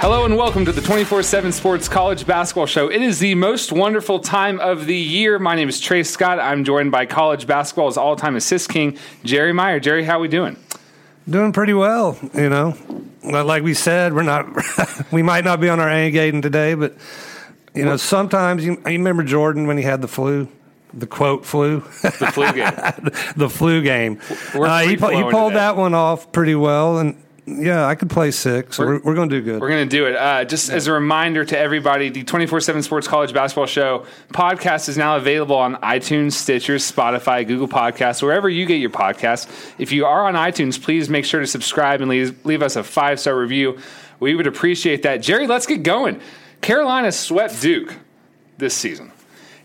Hello and welcome to the 24 7 Sports College Basketball Show. It is the most wonderful time of the year. My name is Trey Scott. I'm joined by college basketball's all time assist king, Jerry Meyer. Jerry, how are we doing? Doing pretty well, you know. Like we said, we're not, we might not be on our A game today, but, you know, sometimes you, you remember Jordan when he had the flu? The quote flu, The flu game. the flu game. Uh, he, he pulled today. that one off pretty well, and yeah, I could play six. We're- we're, we're going to do good. We're going to do it. Uh, just as a reminder to everybody, the 24 7 Sports College Basketball Show podcast is now available on iTunes, Stitcher, Spotify, Google Podcasts, wherever you get your podcasts. If you are on iTunes, please make sure to subscribe and leave, leave us a five star review. We would appreciate that. Jerry, let's get going. Carolina swept Duke this season.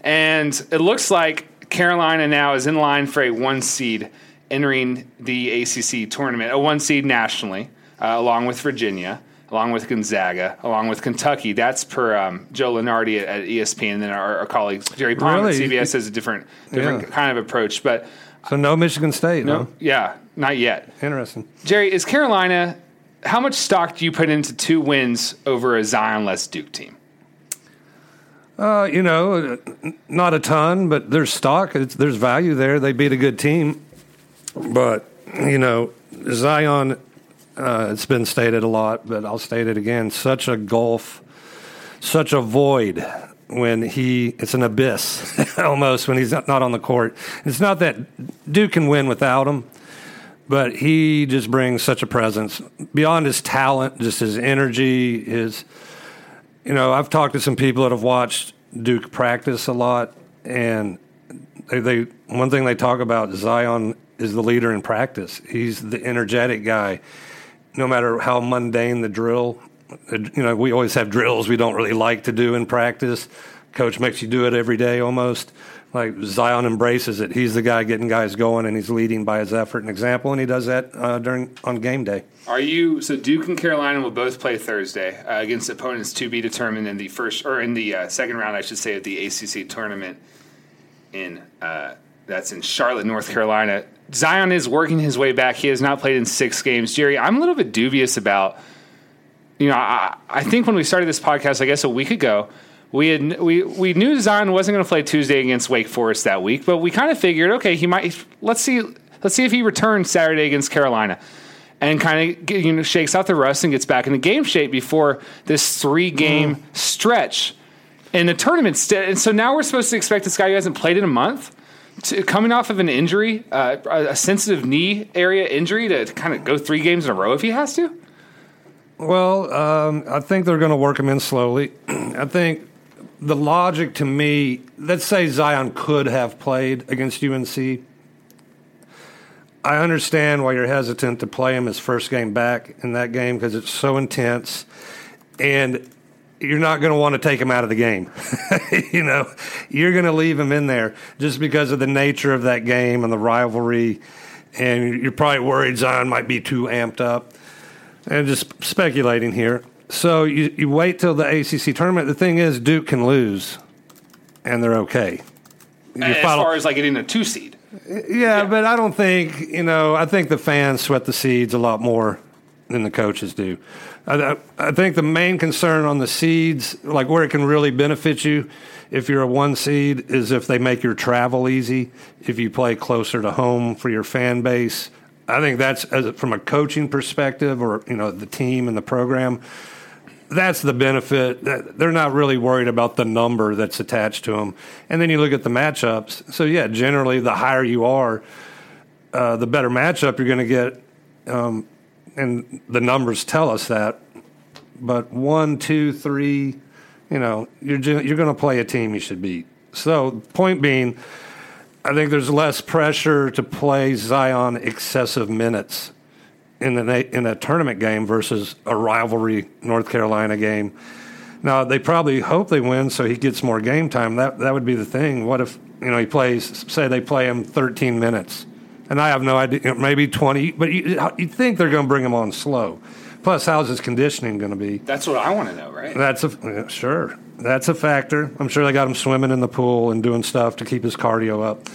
And it looks like Carolina now is in line for a one seed entering the ACC tournament, a one seed nationally, uh, along with Virginia, along with Gonzaga, along with Kentucky. That's per um, Joe Lunardi at, at ESPN, and then our, our colleagues Jerry Palm Really? at CBS has a different, different Yeah. kind of approach. But so no Michigan State, no, no? yeah, not yet. Interesting. Jerry, is Carolina? How much stock do you put into two wins over a Zion-less Duke team? Uh, you know, not a ton, but there's stock. It's, there's value there. They beat a good team, but you know, Zion. Uh, it's been stated a lot, but I'll state it again. Such a gulf, such a void when he. It's an abyss almost when he's not, on the court. It's not that Duke can win without him, but he just brings such a presence beyond his talent, just his energy, his you know, I've talked to some people that have watched Duke practice a lot, and they, they one thing they talk about Zion is the leader in practice. He's the energetic guy. No matter how mundane the drill, you know, we always have drills we don't really like to do in practice. Coach makes you do it every day almost. Like Zion embraces it. He's the guy getting guys going, and he's leading by his effort and example, and he does that uh, during on game day. Are you so Duke and Carolina will both play Thursday uh, against opponents to be determined in the first or in the uh, second round, I should say, of the ACC tournament. In uh, that's in Charlotte, North Carolina. Zion is working his way back. He has not played in six games. Jerry, I'm a little bit dubious about. You know, I, I think when we started this podcast, I guess a week ago, we had we we knew Zion wasn't going to play Tuesday against Wake Forest that week, but we kind of figured, okay, he might. Let's see, let's see if he returns Saturday against Carolina and kind of you know shakes out the rust and gets back into game shape before this three game mm. stretch in the tournament. And so now we're supposed to expect this guy who hasn't played in a month, to, coming off of an injury, uh, a sensitive knee area injury, to kind of go three games in a row if he has to. Well, um, I think they're going to work him in slowly. I think the logic to me, let's say Zion could have played against UNC. I understand why you're hesitant to play him his first game back in that game because it's so intense, and you're not going to want to take him out of the game. you know, you're going to leave him in there just because of the nature of that game and the rivalry, and you're probably worried Zion might be too amped up and just speculating here. So you, you wait till the ACC tournament. The thing is, Duke can lose, and they're okay. You as follow- far as like getting a two seed. yeah, but I don't think you know. I think the fans sweat the seeds a lot more than the coaches do. I, I, think the main concern on the seeds, like where it can really benefit you, if you're a one seed, is if they make your travel easy. If you play closer to home for your fan base, I think that's as, from a coaching perspective, or you know, the team and the program. That's the benefit. They're not really worried about the number that's attached to them. And then you look at the matchups. So yeah, generally, the higher you are, uh, the better matchup you're going to get. Um, and the numbers tell us that. But one, two, three, you know, you're you're going to play a team you should beat. So point being, I think there's less pressure to play Zion excessive minutes in the in a tournament game versus a rivalry North Carolina game. Now they probably hope they win, so he gets more game time. That that would be the thing. What if you know he plays? Say they play him 13 minutes, and I have no idea. maybe 20, but you you think they're going to bring him on slow. Plus, how's his conditioning going to be? That's what I want to know, right? That's a yeah, sure. That's a factor. I'm sure they got him swimming in the pool and doing stuff to keep his cardio up.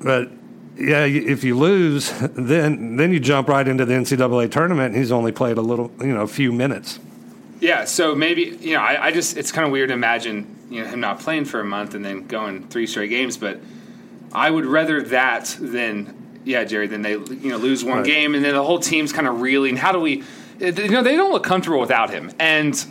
But yeah, if you lose, then then you jump right into the NCAA tournament. And he's only played a little, you know, a few minutes. Yeah, so maybe you know, I, I just it's kind of weird to imagine you know him not playing for a month and then going three straight games, but I would rather that than yeah, Jerry, than they you know lose one Right. game and then the whole team's kind of reeling. How do we? Eh, you know, they don't look comfortable without him, and.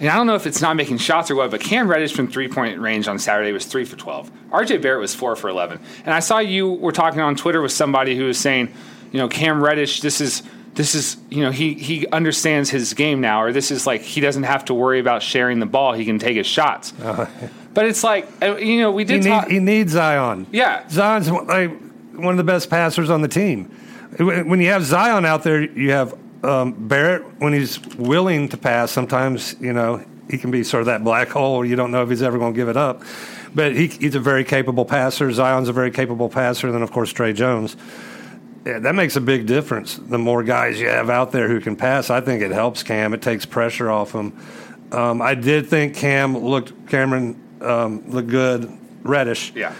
And I don't know if it's not making shots or what, but Cam Reddish from three point range on Saturday was three for twelve. RJ Barrett was four for eleven. And I saw you were talking on Twitter with somebody who was saying, you know, Cam Reddish, this is this is you know he he understands his game now, or this is like he doesn't have to worry about sharing the ball; he can take his shots. But it's like uh, you know we He, did talk. need, he needs Zion. Yeah. Zion's like one of the best passers on the team. When you have Zion out there, you have um, Barrett when he's willing to pass. Sometimes you know he can be sort of that black hole. You don't know if he's ever going to give it up. But he, he's a very capable passer. Zion's a very capable passer. And then of course Tre Jones. Yeah, that makes a big difference. The more guys you have out there who can pass, I think it helps Cam. It takes pressure off him. Um, I did think Cam looked Cameron um, looked good. Reddish. yeah,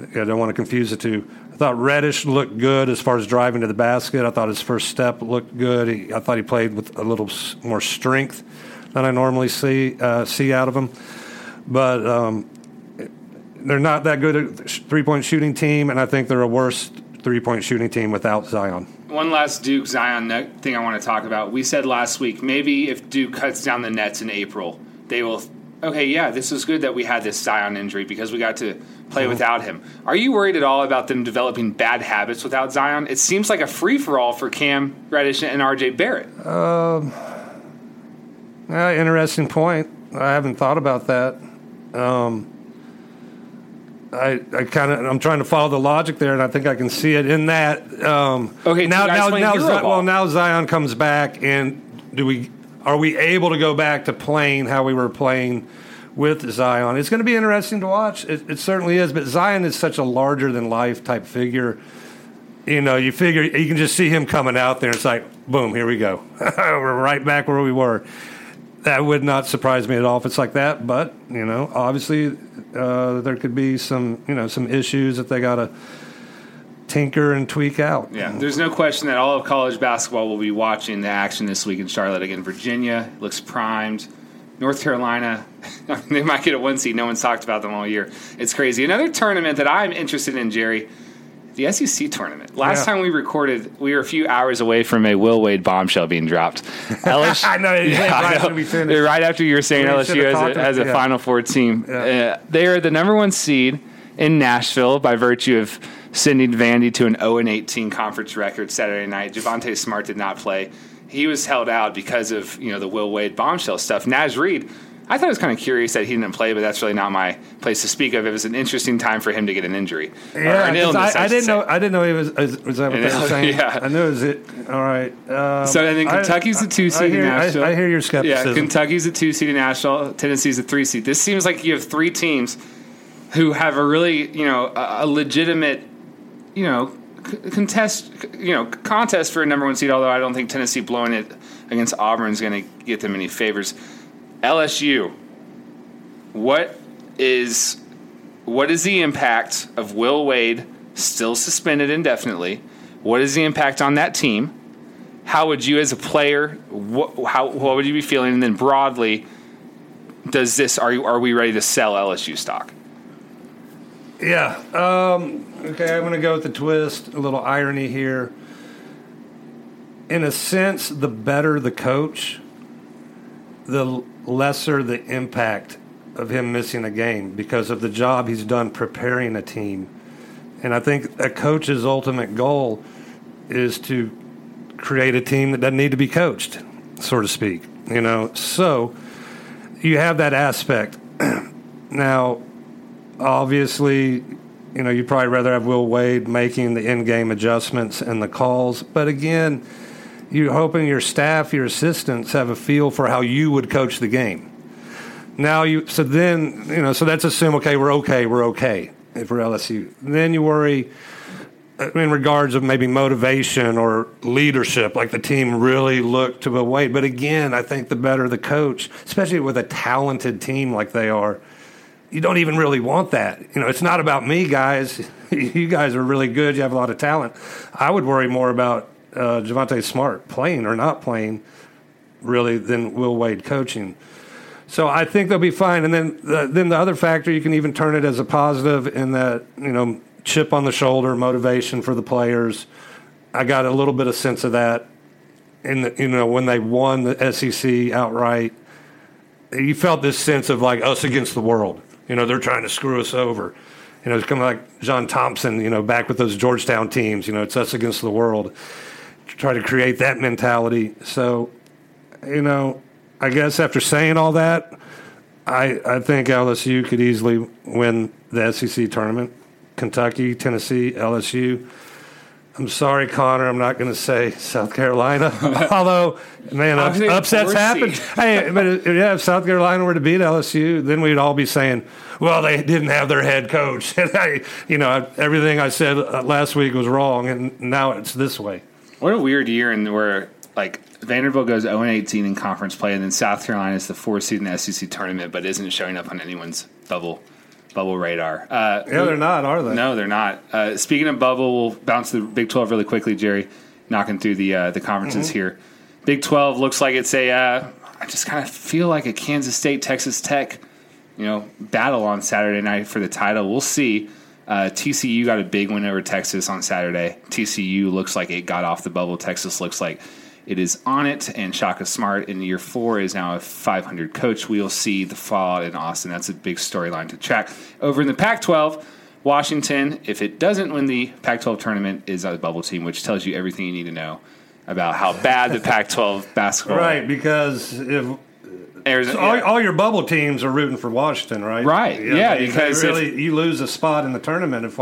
I don't want to confuse the two. I thought Reddish looked good as far as driving to the basket. I thought his first step looked good. He, I thought he played with a little more strength than I normally see uh, see out of him. But um, they're not that good at three point shooting team, and I think they're a worse three point shooting team without Zion. one last Duke Zion thing I want to talk about. We said last week maybe if Duke cuts down the nets in April, they will. Okay, yeah, this is good that we had this Zion injury because we got to play without him. Are you worried at all about them developing bad habits without Zion? It seems like a free for all for Cam Reddish and RJ Barrett. Uh, interesting point. I haven't thought about that. Um, I, I kind of I'm trying to follow the logic there, and I think I can see it in that. Um, Okay, now now now hero well now Zion comes back, and do we are we able to go back to playing how we were playing with Zion? It's going to be interesting to watch. It, it certainly is, but Zion is such a larger than life type figure. You know, you figure you can just see him coming out there. It's like, boom, here we go. we're right back where we were that would not surprise me at all if it's like that. But you know, obviously, uh, there could be some you know some issues that they got to tinker and tweak out. Yeah, there's no question that all of college basketball will be watching the action this week in Charlotte. Again, Virginia looks primed. North Carolina, they might get a one seed. No one's talked about them all year. It's crazy. Another tournament that I'm interested in, Jerry, the SEC tournament. Last Yeah. time we recorded, we were a few hours away from a Will Wade bombshell being dropped. LSU, I know, yeah, I right know. when we. Right after you were saying We LSU as a, as a yeah. Final Four team. Uh, they are the number one seed in Nashville by virtue of sending Vandy to an 0 18 conference record Saturday night. Javonte Smart did not play. He was held out because of you know the Will Wade bombshell stuff. Naz Reid, I thought it was kind of curious that he didn't play, but that's really not my place to speak of. It was an interesting time for him to get an injury. Or Yeah, an illness, I, I should didn't know. I didn't know he was. Was, was that what they were saying? yeah. I knew it was it. All right. Um, So I think Kentucky's the two I seed in hear, Nashville. I, I hear your skepticism. Yeah. Kentucky's a two seed national. Tennessee's a three seed. This seems like you have three teams who have a really, you know, a, a legitimate, you know, c- contest, you know, contest for a number one seed. Although I don't think Tennessee blowing it against Auburn is going to get them any favors. LSU, what is what is the impact of Will Wade still suspended indefinitely? What is the impact on that team? How would you, as a player, what, how what would you be feeling? And then broadly, does this are you, are we ready to sell LSU stock? Yeah. Um, okay, I'm going to go with the twist. A little irony here. In a sense, the better the coach, the lesser the impact of him missing a game because of the job he's done preparing a team. And I think a coach's ultimate goal is to create a team that doesn't need to be coached, so to speak. You know, so you have that aspect. now, obviously, you know, you'd probably rather have Will Wade making the in-game adjustments and the calls, but again, you're hoping your staff, your assistants have a feel for how you would coach the game. Now you, so then you know, so that's assume okay, we're okay, we're okay for LSU. Then you worry uh, in regards of maybe motivation or leadership, like the team really looked to Will Wade. But again, I think the better the coach, especially with a talented team like they are, you don't even really want that. You know, it's not about me, guys. you guys are really good. You have a lot of talent. I would worry more about uh, Javonte Smart playing or not playing really than Will Wade coaching. So I think they'll be fine. And then the, then the other factor, you can even turn it as a positive in that you know chip on the shoulder, motivation for the players. I got a little bit of sense of that the, you know when they won the SEC outright. You felt this sense of like us against the world. You know they're trying to screw us over. You know it's kind of like John Thompson. You know back with those Georgetown teams. You know it's us against the world. Try to create that mentality. So, you know, I guess after saying all that, I I think LSU could easily win the SEC tournament. Kentucky, Tennessee, LSU. I'm sorry, Connor. I'm not going to say South Carolina. Although, man, ups, upsets happen. hey, but yeah, if South Carolina were to beat LSU, then we'd all be saying, "Well, they didn't have their head coach." and I, you know, everything I said uh, last week was wrong, and now it's this way. What a weird year, and where like Vanderbilt goes 0 18 in conference play, and then South Carolina is the fourth seed in the SEC tournament, but isn't showing up on anyone's bubble bubble radar. Uh, yeah, they're not, are they? No, they're not. Uh, speaking of bubble, we'll bounce to the Big 12 really quickly, Jerry, knocking through the uh, the conferences mm-hmm. here. Big 12 looks like it's a. Uh, I just kind of feel like a Kansas State, Texas Tech, you know, battle on Saturday night for the title. We'll see. Uh, TCU got a big win over Texas on Saturday. TCU looks like it got off the bubble. Texas looks like it is on it, and Shaka Smart in year four is now a 500 coach. We'll see the fallout in Austin. That's a big storyline to track. Over in the Pac 12, Washington, if it doesn't win the Pac 12 tournament, is a bubble team, which tells you everything you need to know about how bad the Pac 12 basketball Right, because if Arizona, all, all, your bubble teams are rooting for Washington, right? Right. Yeah, yeah because really if, you lose a spot in the tournament if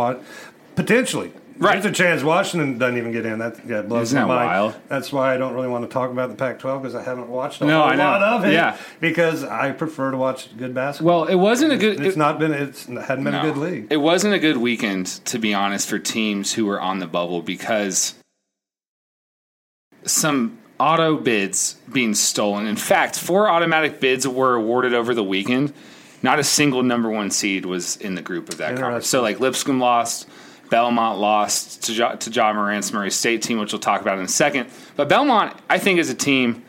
potentially Right. There's a chance Washington doesn't even get in. That yeah, blows Isn't my mind. Wild? That's why I don't really want to talk about the Pac-12 because I haven't watched a no, whole lot of it. Yeah. because I prefer to watch good basketball. Well, it wasn't a good. It's it, not been. It's hadn't been no, a good league. It wasn't a good weekend, to be honest, for teams who were on the bubble because some auto bids being stolen. In fact, four automatic bids were awarded over the weekend. Not a single number one seed was in the group of that conference. So, like Lipscomb lost. Belmont lost to ja, to Ja Morant's Murray State team, which we'll talk about in a second. But Belmont, I think, is a team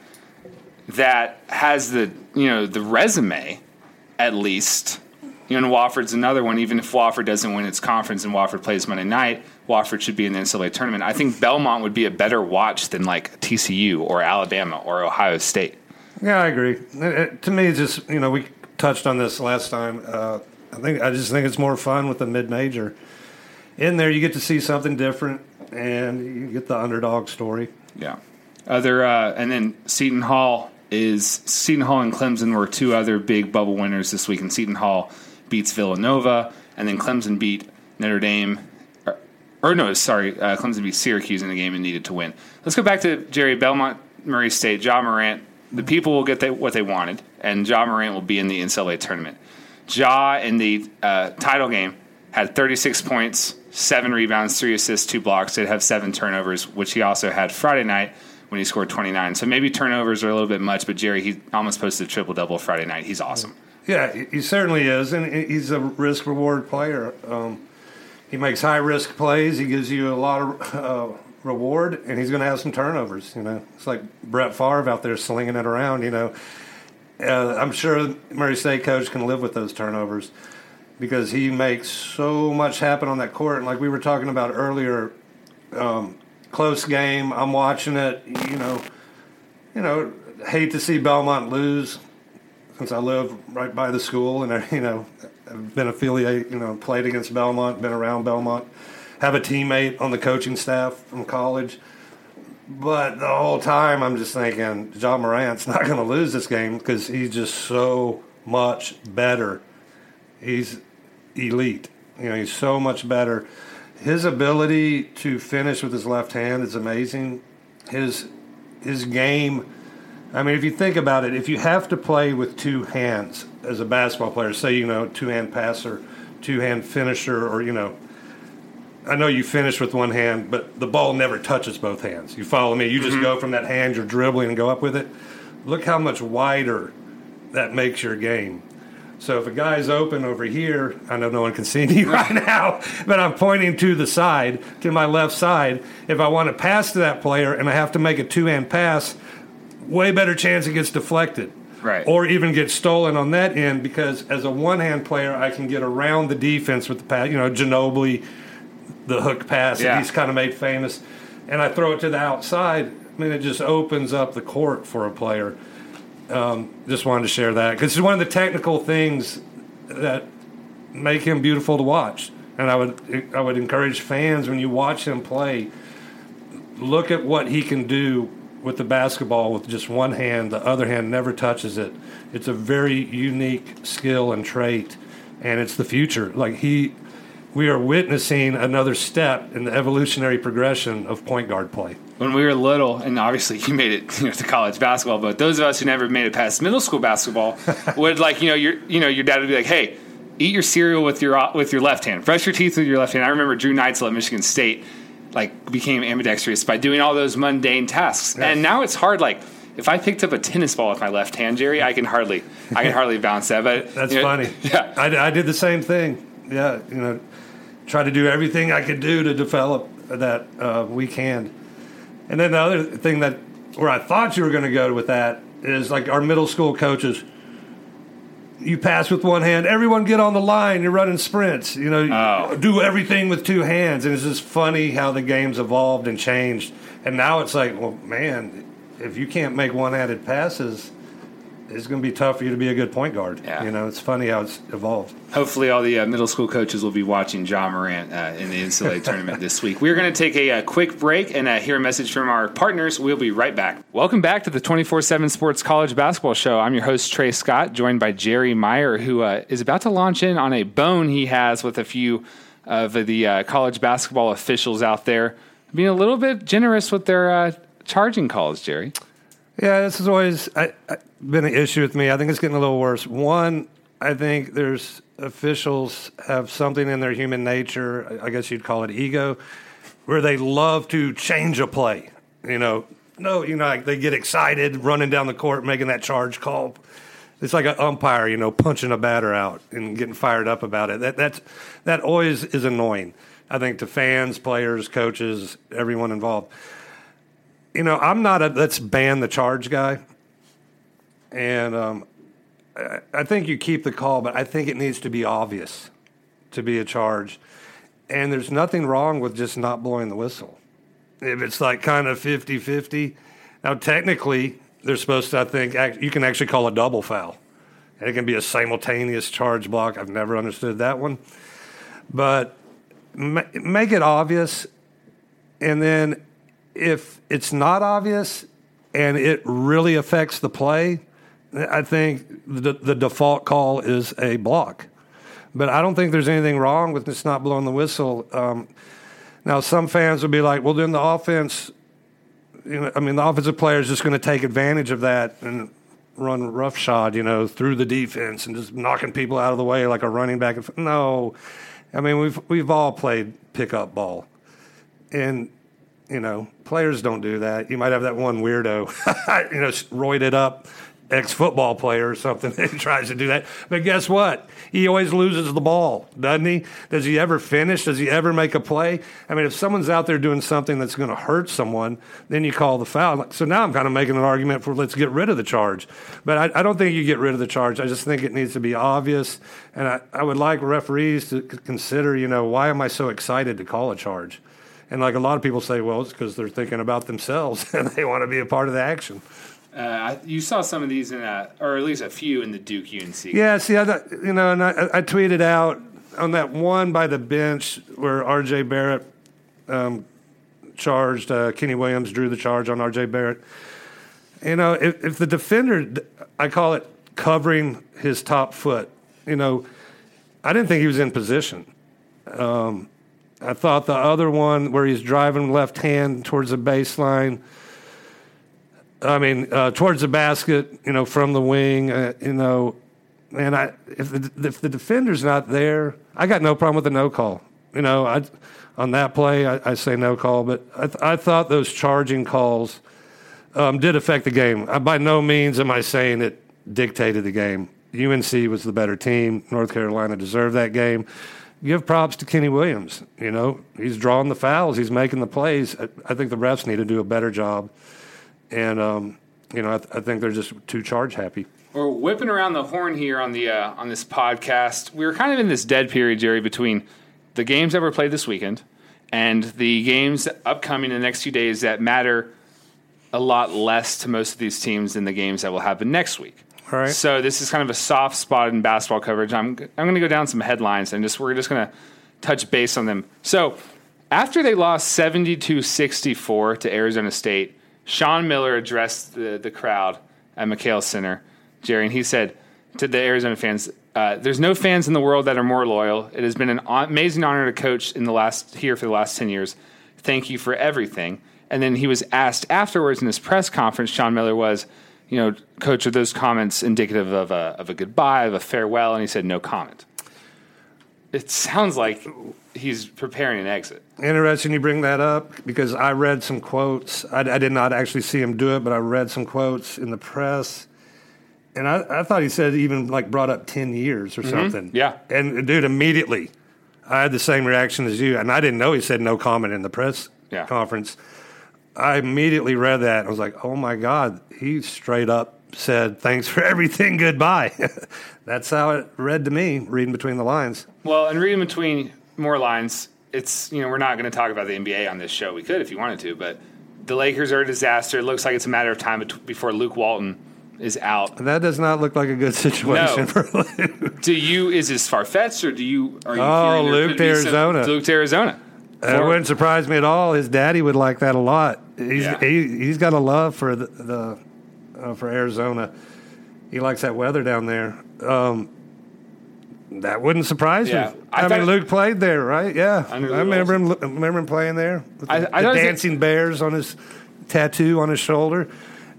that has the you know the resume, at least. You know, and Wofford's another one. Even if Wofford doesn't win its conference and Wofford plays Monday night, Wofford should be in the NCAA tournament. I think Belmont would be a better watch than like TCU or Alabama or Ohio State. Yeah, I agree. It, it, to me, it's just you know we touched on this last time. Uh, I think I just think it's more fun with the mid major in there, you get to see something different, and you get the underdog story. Yeah. Other uh, and then Seton Hall is Seton Hall and Clemson were two other big bubble winners this week, and Seton Hall beats Villanova, and then Clemson beat Notre Dame. Or, no, sorry, uh, Clemson beat Syracuse in the game and needed to win. Let's go back to Jerry Belmont, Murray State, Ja Morant. The people will get they, what they wanted, and Ja Morant will be in the NCAA tournament. Ja in the uh, title game had 36 points, seven rebounds, three assists, two blocks. Did have seven turnovers, which he also had Friday night when he scored 29. So maybe turnovers are a little bit much, but Jerry, he almost posted a triple double Friday night. He's awesome. Yeah, he certainly is, and he's a risk reward player. Um, he makes high risk plays. He gives you a lot of uh, reward, and he's going to have some turnovers. You know, it's like Brett Favre out there slinging it around. You know, uh, I'm sure Murray State coach can live with those turnovers because he makes so much happen on that court. And like we were talking about earlier, um, close game. I'm watching it. You know, you know, hate to see Belmont lose since I live right by the school and you know, I've been affiliated. You know, played against Belmont, been around Belmont, have a teammate on the coaching staff from college. But the whole time, I'm just thinking, Ja Morant's not going to lose this game because he's just so much better. He's elite. You know, he's so much better. His ability to finish with his left hand is amazing. His his game. I mean, if you think about it, if you have to play with two hands as a basketball player, say you know two hand passer, two hand finisher, or you know, I know you finish with one hand, but the ball never touches both hands. You follow me? You just mm-hmm. go from that hand you're dribbling and go up with it. Look how much wider that makes your game. So if a guy's open over here, I know no one can see me right now, but I'm pointing to the side, to my left side. If I want to pass to that player and I have to make a two hand pass, way better chance it gets deflected. Right. Or even gets stolen on that end because as a one hand player, I can get around the defense with the pass. You know, Ginobili, the hook pass Yeah. that he's kind of made famous, and I throw it to the outside. I mean, it just opens up the court for a player. Um, just wanted to share that because it's one of the technical things that make him beautiful to watch. And I would I would encourage fans when you watch him play, look at what he can do with the basketball with just one hand. The other hand never touches it. It's a very unique skill and trait, and it's the future. Like he, we are witnessing another step in the evolutionary progression of point guard play. when we were little, and obviously you made it you know, to college basketball, but those of us who never made it past middle school basketball would like you know your you know your dad would be like, hey, eat your cereal with your with your left hand, brush your teeth with your left hand. I remember Drew Neitzel at Michigan State like became ambidextrous by doing all those mundane tasks, and now it's hard like. If I picked up a tennis ball with my left hand, Jerry, I can hardly, I can hardly bounce that. But That's you know, funny. Yeah, I, I did the same thing. Yeah, you know, try to do everything I could do to develop that uh, weak hand. And then the other thing that where I thought you were going to go with that is like our middle school coaches. You pass with one hand. Everyone get on the line. You're running sprints. You know, Oh. do everything with two hands. And it's just funny how the game's evolved and changed. And now it's like, well, man, if you can't make one-handed passes, it's going to be tough for you to be a good point guard. Yeah. You know, it's funny how it's evolved. Hopefully, all the uh, middle school coaches will be watching Ja Morant uh, in the NCAA tournament this week. We're going to take a, uh quick break and uh, hear a message from our partners. We'll be right back. Welcome back to the 24 7 Sports College Basketball Show. I'm your host, Trey Scott, joined by Jerry Meyer, who uh, is about to launch in on a bone he has with a few of the uh, college basketball officials out there, being a little bit generous with their uh, charging calls, Jerry. Yeah, this has always I, I, been an issue with me. I think it's getting a little worse. One, I think there's officials have something in their human nature. I guess you'd call it ego, where they love to change a play. You know, no, you know, like they get excited running down the court, making that charge call. It's like an umpire, you know, punching a batter out and getting fired up about it. That that's that always is annoying. I think to fans, players, coaches, everyone involved you know, I'm not a let's ban the charge guy. And um, I, think you keep the call, but I think it needs to be obvious to be a charge. And there's nothing wrong with just not blowing the whistle. If it's like kind of 50 50, now technically, they're supposed to, I think, act, you can actually call a double foul. And it can be a simultaneous charge block. I've never understood that one. But ma- make it obvious. And then if it's not obvious and it really affects the play, I think the, the default call is a block. But I don't think there's anything wrong with just not blowing the whistle. Um, now, some fans would be like, well, then the offense, you know, I mean, the offensive player is just going to take advantage of that and run roughshod, you know, through the defense and just knocking people out of the way like a running back. No, I mean, we've we've all played pickup ball, and you know, players don't do that. You might have that one weirdo, you know, roided up ex football player or something that tries to do that. But guess what? He always loses the ball, doesn't he? Does he ever finish? Does he ever make a play? I mean, if someone's out there doing something that's going to hurt someone, then you call the foul. So now I'm kind of making an argument for let's get rid of the charge. But I, I don't think you get rid of the charge. I just think it needs to be obvious. And I, I would like referees to consider, you know, why am I so excited to call a charge? And like a lot of people say, well, it's because they're thinking about themselves and they want to be a part of the action. Uh, you saw some of these in, uh, or at least a few in the Duke UNC. Yeah, see, I, thought- you know, and I, I tweeted out on that one by the bench where R.J. Barrett um, charged uh, Kenny Williams, drew the charge on R.J. Barrett. You know, if, if the defender, I call it covering his top foot. You know, I didn't think he was in position. Um, I thought the other one where he's driving left hand towards the baseline. I mean, uh, towards the basket, you know, from the wing, uh, you know, and I if the, if the defender's not there, I got no problem with the no call. You know, I on that play I, I say no call, but I, th- I thought those charging calls um, did affect the game. I, by no means am I saying it dictated the game. UNC was the better team. North Carolina deserved that game. Give props to Kenny Williams. You know, he's drawing the fouls. He's making the plays. I, I think the refs need to do a better job. And um, you know, I, th- I think they're just too charge happy. We're whipping around the horn here on the uh, on this podcast. We were kind of in this dead period, Jerry, between the games that were played this weekend and the games upcoming in the next few days that matter a lot less to most of these teams than the games that will happen next week. All right. So this is kind of a soft spot in basketball coverage. I'm I'm going to go down some headlines and just we're just going to touch base on them. So after they lost 72-64 to Arizona State, Sean Miller addressed the the crowd at McKale Center, Jerry, and he said to the Arizona fans, uh, "There's no fans in the world that are more loyal. It has been an amazing honor to coach in the last here for the last ten years. Thank you for everything." And then he was asked afterwards in his press conference. Sean Miller was, you know, coach, are those comments indicative of a of a goodbye, of a farewell? And he said, "No comment." It sounds like he's preparing an exit. Interesting you bring that up because I read some quotes. I, I did not actually see him do it, but I read some quotes in the press. And I, I thought he said even like brought up 10 years or mm-hmm. something. Yeah. And dude, immediately I had the same reaction as you. And I didn't know he said no comment in the press Yeah. conference. I immediately read that. And I was like, oh my God. He straight up said, thanks for everything. Goodbye. That's how it read to me, reading between the lines. Well, and reading between more lines, it's you know we're not going to talk about the NBA on this show. We could if you wanted to, but the Lakers are a disaster. It looks like it's a matter of time before Luke Walton is out. That does not look like a good situation No. for Luke. Do you is this far fetched or do you are you Oh, Luke to Arizona. Luke to Arizona. That wouldn't surprise me at all. His daddy would like that a lot. He's Yeah. he, he's got a love for the, the uh, for Arizona. He likes that weather down there. Um, that wouldn't surprise Yeah. me. I I, mean, Luke played there, right? Yeah, I I, remember him. Remember him playing there. With I- the, I the dancing bears on his tattoo on his shoulder.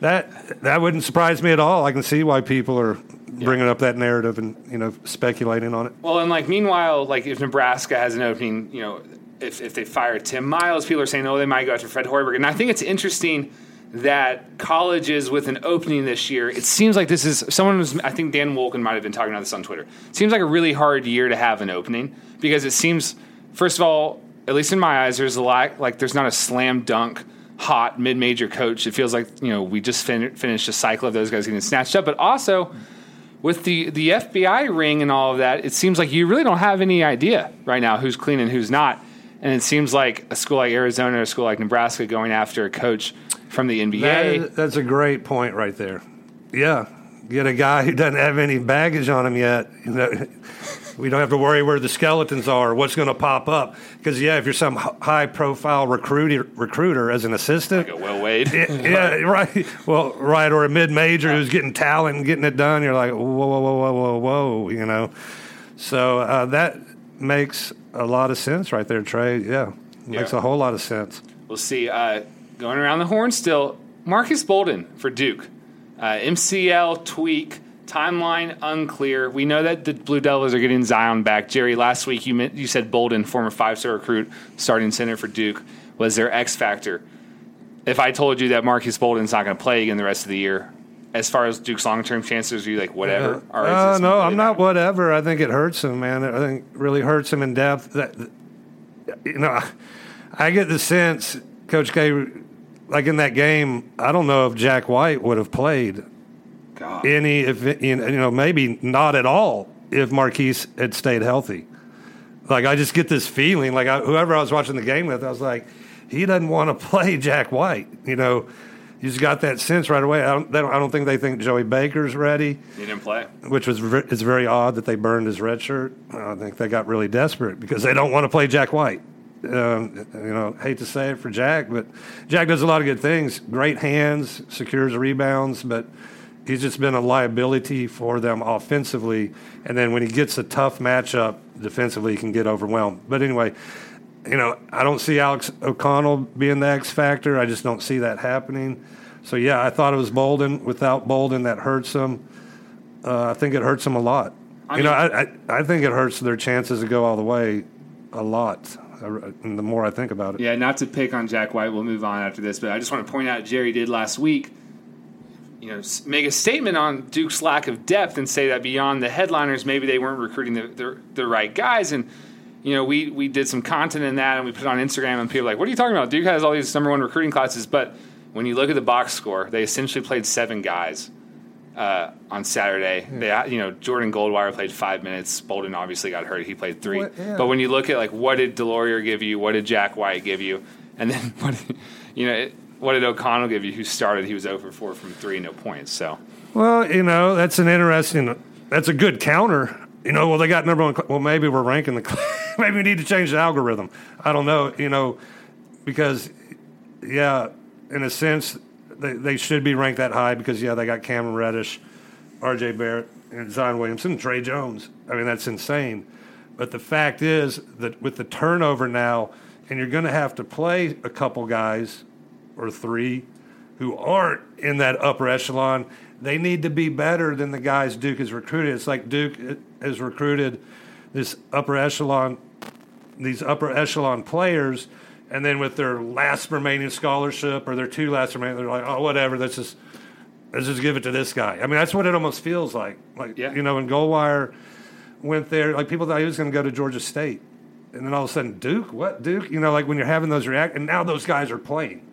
That that wouldn't surprise me at all. I can see why people are bringing up that narrative and you know speculating on it. Well, and like meanwhile, like if Nebraska has an opening, you know, if if they fire Tim Miles, people are saying, oh, they might go after Fred Hoiberg, and I think it's interesting that colleges with an opening this year, it seems like this is someone was. I think Dan Wolken might have been talking about this on Twitter. It seems like a really hard year to have an opening because it seems, first of all, at least in my eyes, there's a lot like there's not a slam dunk. Hot mid-major coach. It feels like you know we just fin- finished a cycle of those guys getting snatched up, but also with the the FBI ring and all of that, it seems like you really don't have any idea right now who's clean and who's not. And it seems like a school like Arizona or a school like Nebraska going after a coach from the NBA. That is- that's a great point right there. Yeah, get a guy who doesn't have any baggage on him yet. You know, we don't have to worry where the skeletons are, what's going to pop up. Because yeah, if you're some high profile recruiter, recruiter as an assistant, Like a Will Wade. yeah, right. Well, right, or a mid major who's getting talent and getting it done. You're like, whoa, whoa, whoa, whoa, whoa, whoa, you know. So uh, that makes a lot of sense right there, Trey. Yeah, makes Yeah. a whole lot of sense. We'll see. Uh, going around the horn still, Marques Bolden for Duke. Uh, MCL tweak, timeline unclear. We know that the Blue Devils are getting Zion back. Jerry, last week you meant, you said Bolden, former five star recruit, starting center for Duke, was their X factor. If I told you that Marques Bolden's not going to play again the rest of the year, as far as Duke's long term chances, are you like whatever? Or is Uh, no, I'm not whatever. I think it hurts him, man. I think it really hurts him in depth. That you know, I get the sense Coach K, like in that game, I don't know if Jack White would have played God. any, if you know, maybe not at all if Marques had stayed healthy. Like I just get this feeling, like I, whoever I was watching the game with, I was like, he doesn't want to play Jack White. You know, you just got that sense right away. I don't, they don't, I don't think they think Joey Baker's ready He didn't play. which was ver- it's very odd that they burned his red shirt. I think they got really desperate because they don't want to play Jack White. Um, you know, hate to say it for Jack, but Jack does a lot of good things. Great hands, secures rebounds, but he's just been a liability for them offensively. And then when he gets a tough matchup defensively, he can get overwhelmed. But anyway, you know, I don't see Alex O'Connell being the X factor. I just don't see that happening. So yeah, I thought it was Bolden. Without Bolden, that hurts them. Uh, I think it hurts them a lot. I you know, I, I I think it hurts their chances to go all the way a lot. uh, And the more I think about it, Yeah, not to pick on Jack White. We'll move on after this, but I just want to point out Jerry did last week. You know, make a statement on Duke's lack of depth and say that beyond the headliners, maybe they weren't recruiting the the, the right guys. And you know, we we did some content in that, and we put it on Instagram, and people were like, "What are you talking about? Duke has all these number one recruiting classes." But when you look at the box score, they essentially played seven guys uh, on Saturday. They, you know, Jordan Goldwire played five minutes. Bolden obviously got hurt; he played three. What- yeah. But when you look at like what did DeLaurier give you, what did Jack White give you, and then what, did- you know, it, what did O'Connell give you? Who started? He was over four from three, no points. So Well, you know, that's an interesting. That's a good counter. You know, well, they got number one. cl- Well, maybe we're ranking the. maybe we need to change the algorithm. I don't know. You know, because yeah, in a sense, they they should be ranked that high because yeah, they got Cameron Reddish, R.J. Barrett, and Zion Williamson, and Tre Jones. I mean, that's insane. But the fact is that with the turnover now, and you're going to have to play a couple guys or three who aren't in that upper echelon, they need to be better than the guys Duke has recruited. It's like Duke has recruited this upper echelon, these upper echelon players, and then with their last remaining scholarship or their two last remaining, they're like, oh, whatever, let's just let's just give it to this guy. I mean, that's what it almost feels like. Like Yeah. you know, when Goldwire went there, like people thought he was going to go to Georgia State, and then all of a sudden Duke, what Duke? You know, like when you're having those react, and now those guys are playing.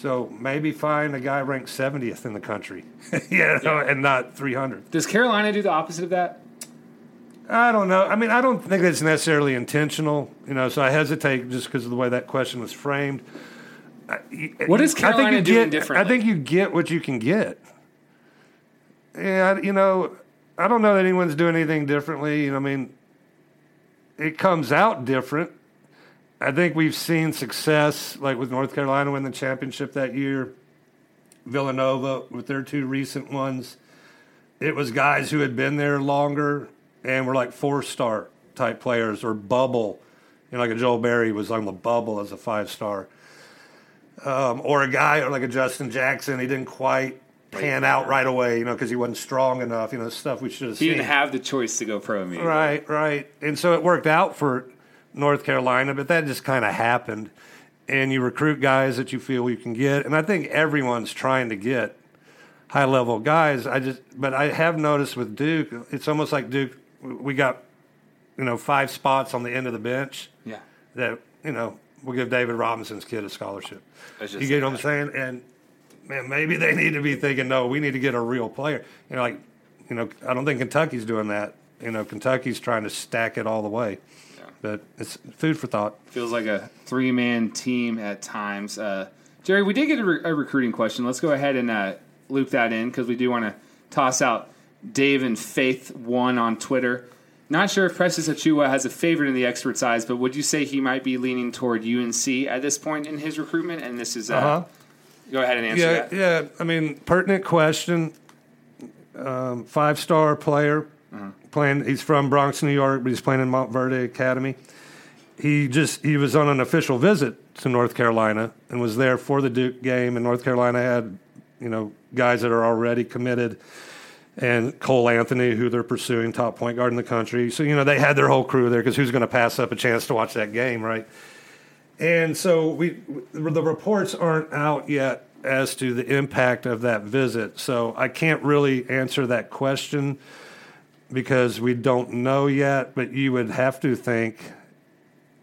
So maybe find a guy ranked 70th in the country, you know, and not 300. does Carolina do the opposite of that? I don't know. I mean, I don't think that's necessarily intentional, you know. So I hesitate just because of the way that question was framed. What is I think Carolina you doing get, differently? I think you get what you can get. Yeah, you know, I don't know that anyone's doing anything differently. You know, I mean, it comes out different. I think we've seen success, like with North Carolina winning the championship that year, Villanova with their two recent ones. It was guys who had been there longer and were like four star type players or bubble. You know, like a Joel Berry was on the bubble as a five star. Um, or a guy or like a Justin Jackson, he didn't quite pan out right away, you know, because he wasn't strong enough. You know, stuff we should have He seen. didn't have the choice to go pro immediately. Right, right. And so it worked out for North Carolina, but that just kind of happened. And you recruit guys that you feel you can get. And I think everyone's trying to get high level guys. I just, but I have noticed with Duke, it's almost like Duke, we got, you know, five spots on the end of the bench Yeah. that, you know, we'll give David Robinson's kid a scholarship. You get what I'm saying? And man, maybe they need to be thinking, no, we need to get a real player. You know, like, you know, I don't think Kentucky's doing that. You know, Kentucky's trying to stack it all the way. But it's food for thought. Feels like a three man team at times. Uh, Jerry, we did get a, re- a recruiting question. Let's go ahead and uh, loop that in because we do want to toss out Dave and Faith one on Twitter. Not sure if Precious Achiuwa has a favorite in the expert eyes, but would you say he might be leaning toward UNC at this point in his recruitment? And this is uh, Uh-huh. go ahead and answer Yeah, that. yeah. I mean, pertinent question. Um, Five star player playing. He's from Bronx, New York, but he's playing in Montverde Academy. He just he was on an official visit to North Carolina and was there for the Duke game. And North Carolina had you know guys that are already committed. And Cole Anthony, who they're pursuing, top point guard in the country. So, you know, they had their whole crew there because who's going to pass up a chance to watch that game, right? And so we the reports aren't out yet as to the impact of that visit. So I can't really answer that question because we don't know yet, but you would have to think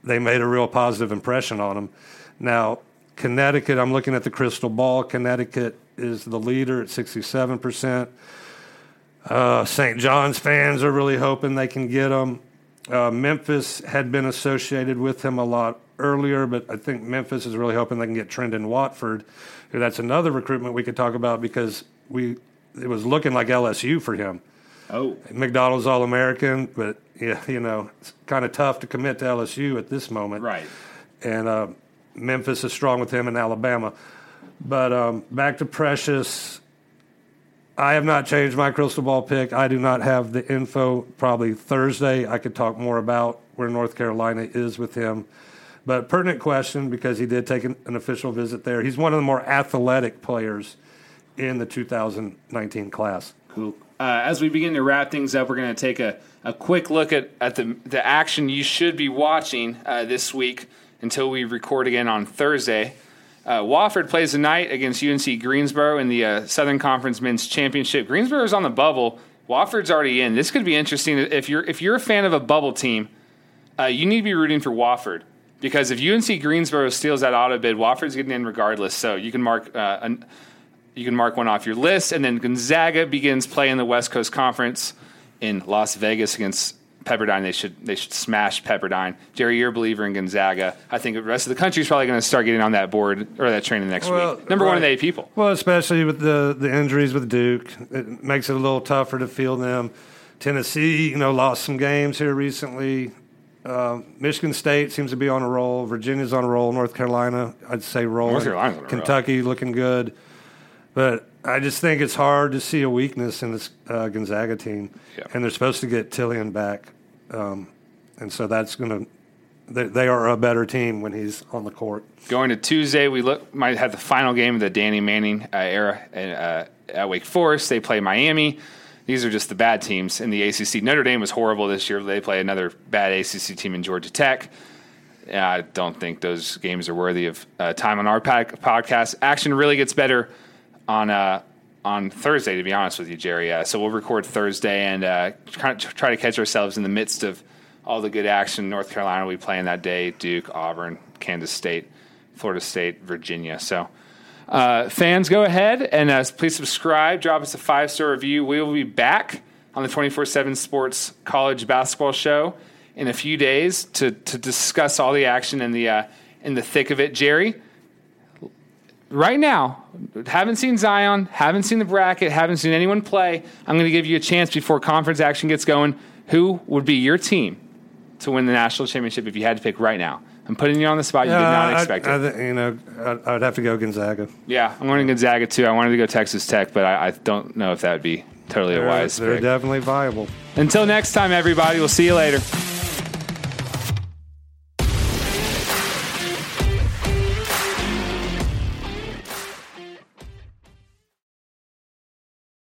they made a real positive impression on him. Now, Connecticut, I'm looking at the crystal ball. Connecticut is the leader at 67%. Uh, St. John's fans are really hoping they can get him. Uh, Memphis had been associated with him a lot earlier, but I think Memphis is really hoping they can get Trendon Watford. That's another recruitment we could talk about because we it was looking like LSU for him. Oh, McDonald's All American, but yeah, you know it's kind of tough to commit to LSU at this moment right. and uh, Memphis is strong with him in Alabama. But um, back to Precious, I have not changed my crystal ball pick. I do not have the info. Probably Thursday, I could talk more about where North Carolina is with him. But pertinent question because he did take an, an official visit there. He's one of the more athletic players in the 2019 class. Cool. Uh, as we begin to wrap things up, we're going to take a, a quick look at, at the, the action you should be watching uh, this week until we record again on Thursday. Uh, Wofford plays tonight against UNC Greensboro in the uh, Southern Conference Men's Championship. Greensboro is on the bubble. Wofford's already in. This could be interesting if you're if you're a fan of a bubble team. Uh, you need to be rooting for Wofford because if UNC Greensboro steals that auto bid, Wofford's getting in regardless. So you can mark uh, an, you can mark one off your list, and then Gonzaga begins play in the West Coast Conference in Las Vegas against Pepperdine. They should they should smash Pepperdine. Jerry, you're a believer in Gonzaga. I think the rest of the country is probably going to start getting on that board or that train the next Well, week. Number one in the AP poll. Well, especially with the, the injuries with Duke, it makes it a little tougher to field them. Tennessee, you know, lost some games here recently. Uh, Michigan State seems to be on a roll. Virginia's on a roll. North Carolina, I'd say rolling. North Carolina's on a roll. Kentucky looking good. But I just think it's hard to see a weakness in this uh, Gonzaga team. Yeah. And they're supposed to get Tillian back. Um, and so that's going to, they, they are a better team when he's on the court. Going to Tuesday, we look might have the final game of the Danny Manning uh, era uh, at Wake Forest. They play Miami. These are just the bad teams in the ACC. Notre Dame was horrible this year. They play another bad ACC team in Georgia Tech. I don't think those games are worthy of uh, time on our pod- podcast. Action really gets better on uh, on Thursday, to be honest with you, Jerry. Uh, so we'll record Thursday and uh, try, try to catch ourselves in the midst of all the good action. North Carolina will be playing that day. Duke, Auburn, Kansas State, Florida State, Virginia. So. Uh, fans, go ahead and uh, please subscribe. Drop us a five star review. We will be back on the 24 7 Sports College Basketball Show in a few days to, to discuss all the action in the, uh, in the thick of it. Jerry, right now, haven't seen Zion, haven't seen the bracket, haven't seen anyone play. I'm going to give you a chance before conference action gets going. Who would be your team to win the national championship if you had to pick right now? I'm putting you on the spot. You did not expect I, it. I, you know, I'd, I'd have to go Gonzaga. Yeah, I'm going to Gonzaga too. I wanted to go Texas Tech, but I, I don't know if that would be totally a They're, wise they're pick. definitely viable. Until next time, everybody, we'll see you later.